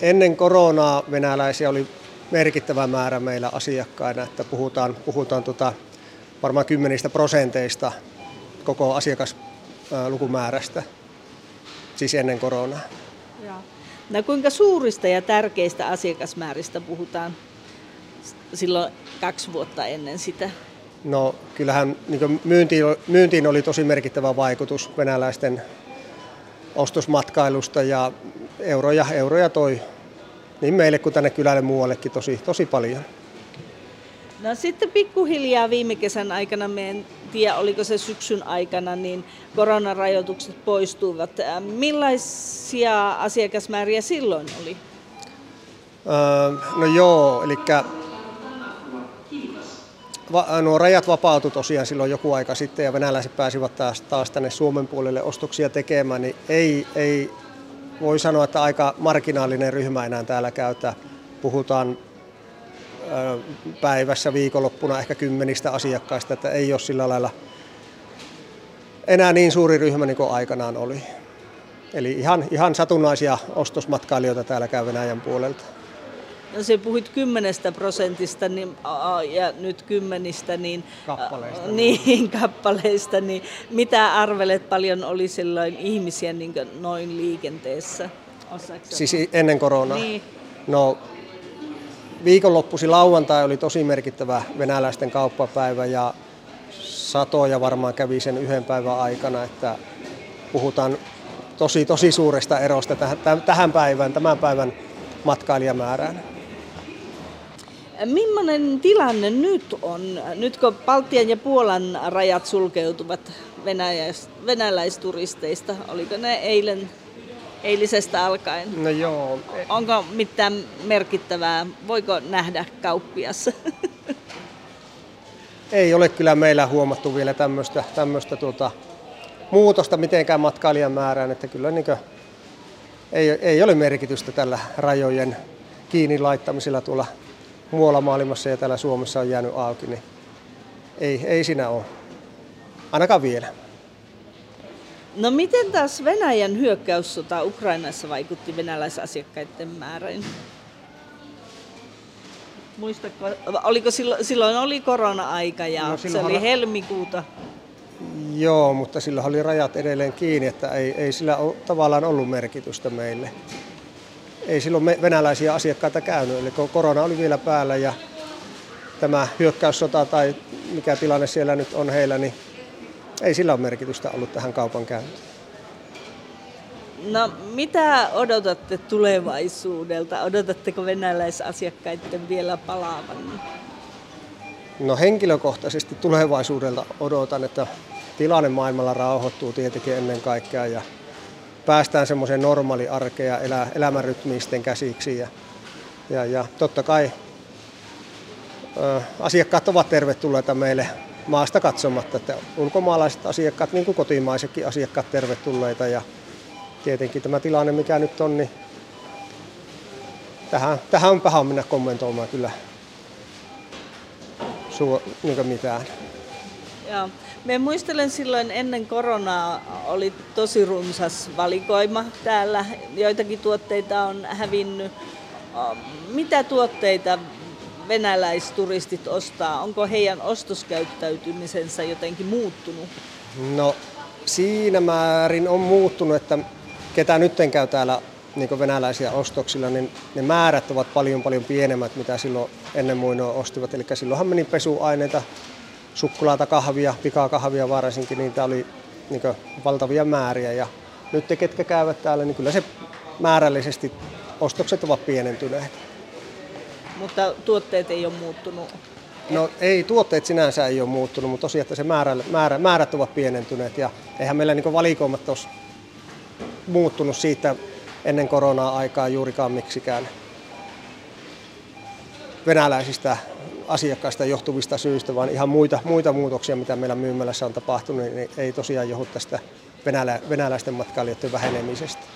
ennen koronaa venäläisiä oli merkittävä määrä meillä asiakkaina, että puhutaan, puhutaan tota, varmaan kymmenistä prosenteista koko asiakaslukumäärästä, siis ennen koronaa. No kuinka suurista ja tärkeistä asiakasmääristä puhutaan silloin kaksi vuotta ennen sitä? No kyllähän niin myyntiin, myyntiin oli tosi merkittävä vaikutus venäläisten ostosmatkailusta ja euroja, euroja toi niin meille kuin tänne kylälle muuallekin tosi, tosi paljon. No sitten pikkuhiljaa viime kesän aikana, me en tiedä oliko se syksyn aikana, niin koronarajoitukset poistuivat. Millaisia asiakasmääriä silloin oli? Öö, no joo, eli nuo rajat vapautui tosiaan silloin joku aika sitten ja venäläiset pääsivät taas, taas tänne Suomen puolelle ostoksia tekemään, niin ei, ei voi sanoa, että aika marginaalinen ryhmä enää täällä käyttää. Puhutaan päivässä viikonloppuna ehkä kymmenistä asiakkaista, että ei ole sillä lailla enää niin suuri ryhmä niin kuin aikanaan oli. Eli ihan, ihan satunnaisia ostosmatkailijoita täällä käy Venäjän puolelta. No se puhuit kymmenestä prosentista niin, ja nyt kymmenistä, niin, kappaleista. niin, kappaleista, niin mitä arvelet paljon oli silloin ihmisiä niin noin liikenteessä? Osaatko siis ennen koronaa? Niin. No viikonloppusi lauantai oli tosi merkittävä venäläisten kauppapäivä ja satoja varmaan kävi sen yhden päivän aikana, että puhutaan tosi, tosi suuresta erosta tähän päivään, tämän päivän matkailijamäärään. Millainen tilanne nyt on? Nyt kun Baltian ja Puolan rajat sulkeutuvat venäläisturisteista, oliko ne eilen eilisestä alkaen? No joo. Onko mitään merkittävää? Voiko nähdä kauppiassa? Ei ole kyllä meillä huomattu vielä tämmöistä, tämmöistä tuota, muutosta mitenkään matkailijan määrään, että kyllä niin kuin, ei, ei ole merkitystä tällä rajojen kiinni laittamisella tuolla muualla maailmassa ja täällä Suomessa on jäänyt auki, niin ei, ei siinä ole. Ainakaan vielä. No miten taas Venäjän hyökkäyssota Ukrainassa vaikutti venäläisasiakkaiden määrään? Muistatko, oliko silloin, silloin oli korona-aika ja no, se oli helmikuuta? Joo, mutta sillä oli rajat edelleen kiinni, että ei, ei sillä ole tavallaan ollut merkitystä meille. Ei silloin me, venäläisiä asiakkaita käynyt, eli kun korona oli vielä päällä ja tämä hyökkäyssota tai mikä tilanne siellä nyt on heillä, niin ei sillä ole merkitystä ollut tähän kaupan käyntiin. No mitä odotatte tulevaisuudelta? Odotatteko venäläisasiakkaiden vielä palaavan? No henkilökohtaisesti tulevaisuudelta odotan, että tilanne maailmalla rauhoittuu tietenkin ennen kaikkea ja päästään semmoiseen normaali arkeen ja elä, elämänrytmiisten käsiksi. Ja, ja, ja totta kai ö, asiakkaat ovat tervetulleita meille maasta katsomatta, että ulkomaalaiset asiakkaat, niin kuin kotimaisetkin asiakkaat tervetulleita ja tietenkin tämä tilanne, mikä nyt on, niin tähän, tähän on paha mennä kommentoimaan kyllä suo, niin mitään. Joo. Me muistelen silloin ennen koronaa oli tosi runsas valikoima täällä. Joitakin tuotteita on hävinnyt. Mitä tuotteita venäläisturistit ostaa? Onko heidän ostoskäyttäytymisensä jotenkin muuttunut? No siinä määrin on muuttunut, että ketä nyt käy täällä niin venäläisiä ostoksilla, niin ne määrät ovat paljon paljon pienemmät, mitä silloin ennen muinoa ostivat. Eli silloinhan meni pesuaineita, sukkulaata, kahvia, pikakahvia varsinkin, niitä oli niin valtavia määriä. Ja nyt te, ketkä käyvät täällä, niin kyllä se määrällisesti ostokset ovat pienentyneet. Mutta tuotteet ei ole muuttunut? No ei, tuotteet sinänsä ei ole muuttunut, mutta tosiaan että se määrä, määrä, määrät ovat pienentyneet ja eihän meillä niin valikoimat ole muuttunut siitä ennen koronaa aikaa juurikaan miksikään venäläisistä asiakkaista johtuvista syistä, vaan ihan muita, muita muutoksia, mitä meillä myymälässä on tapahtunut, niin ei tosiaan johdu tästä venälä, venäläisten matkailijoiden vähenemisestä.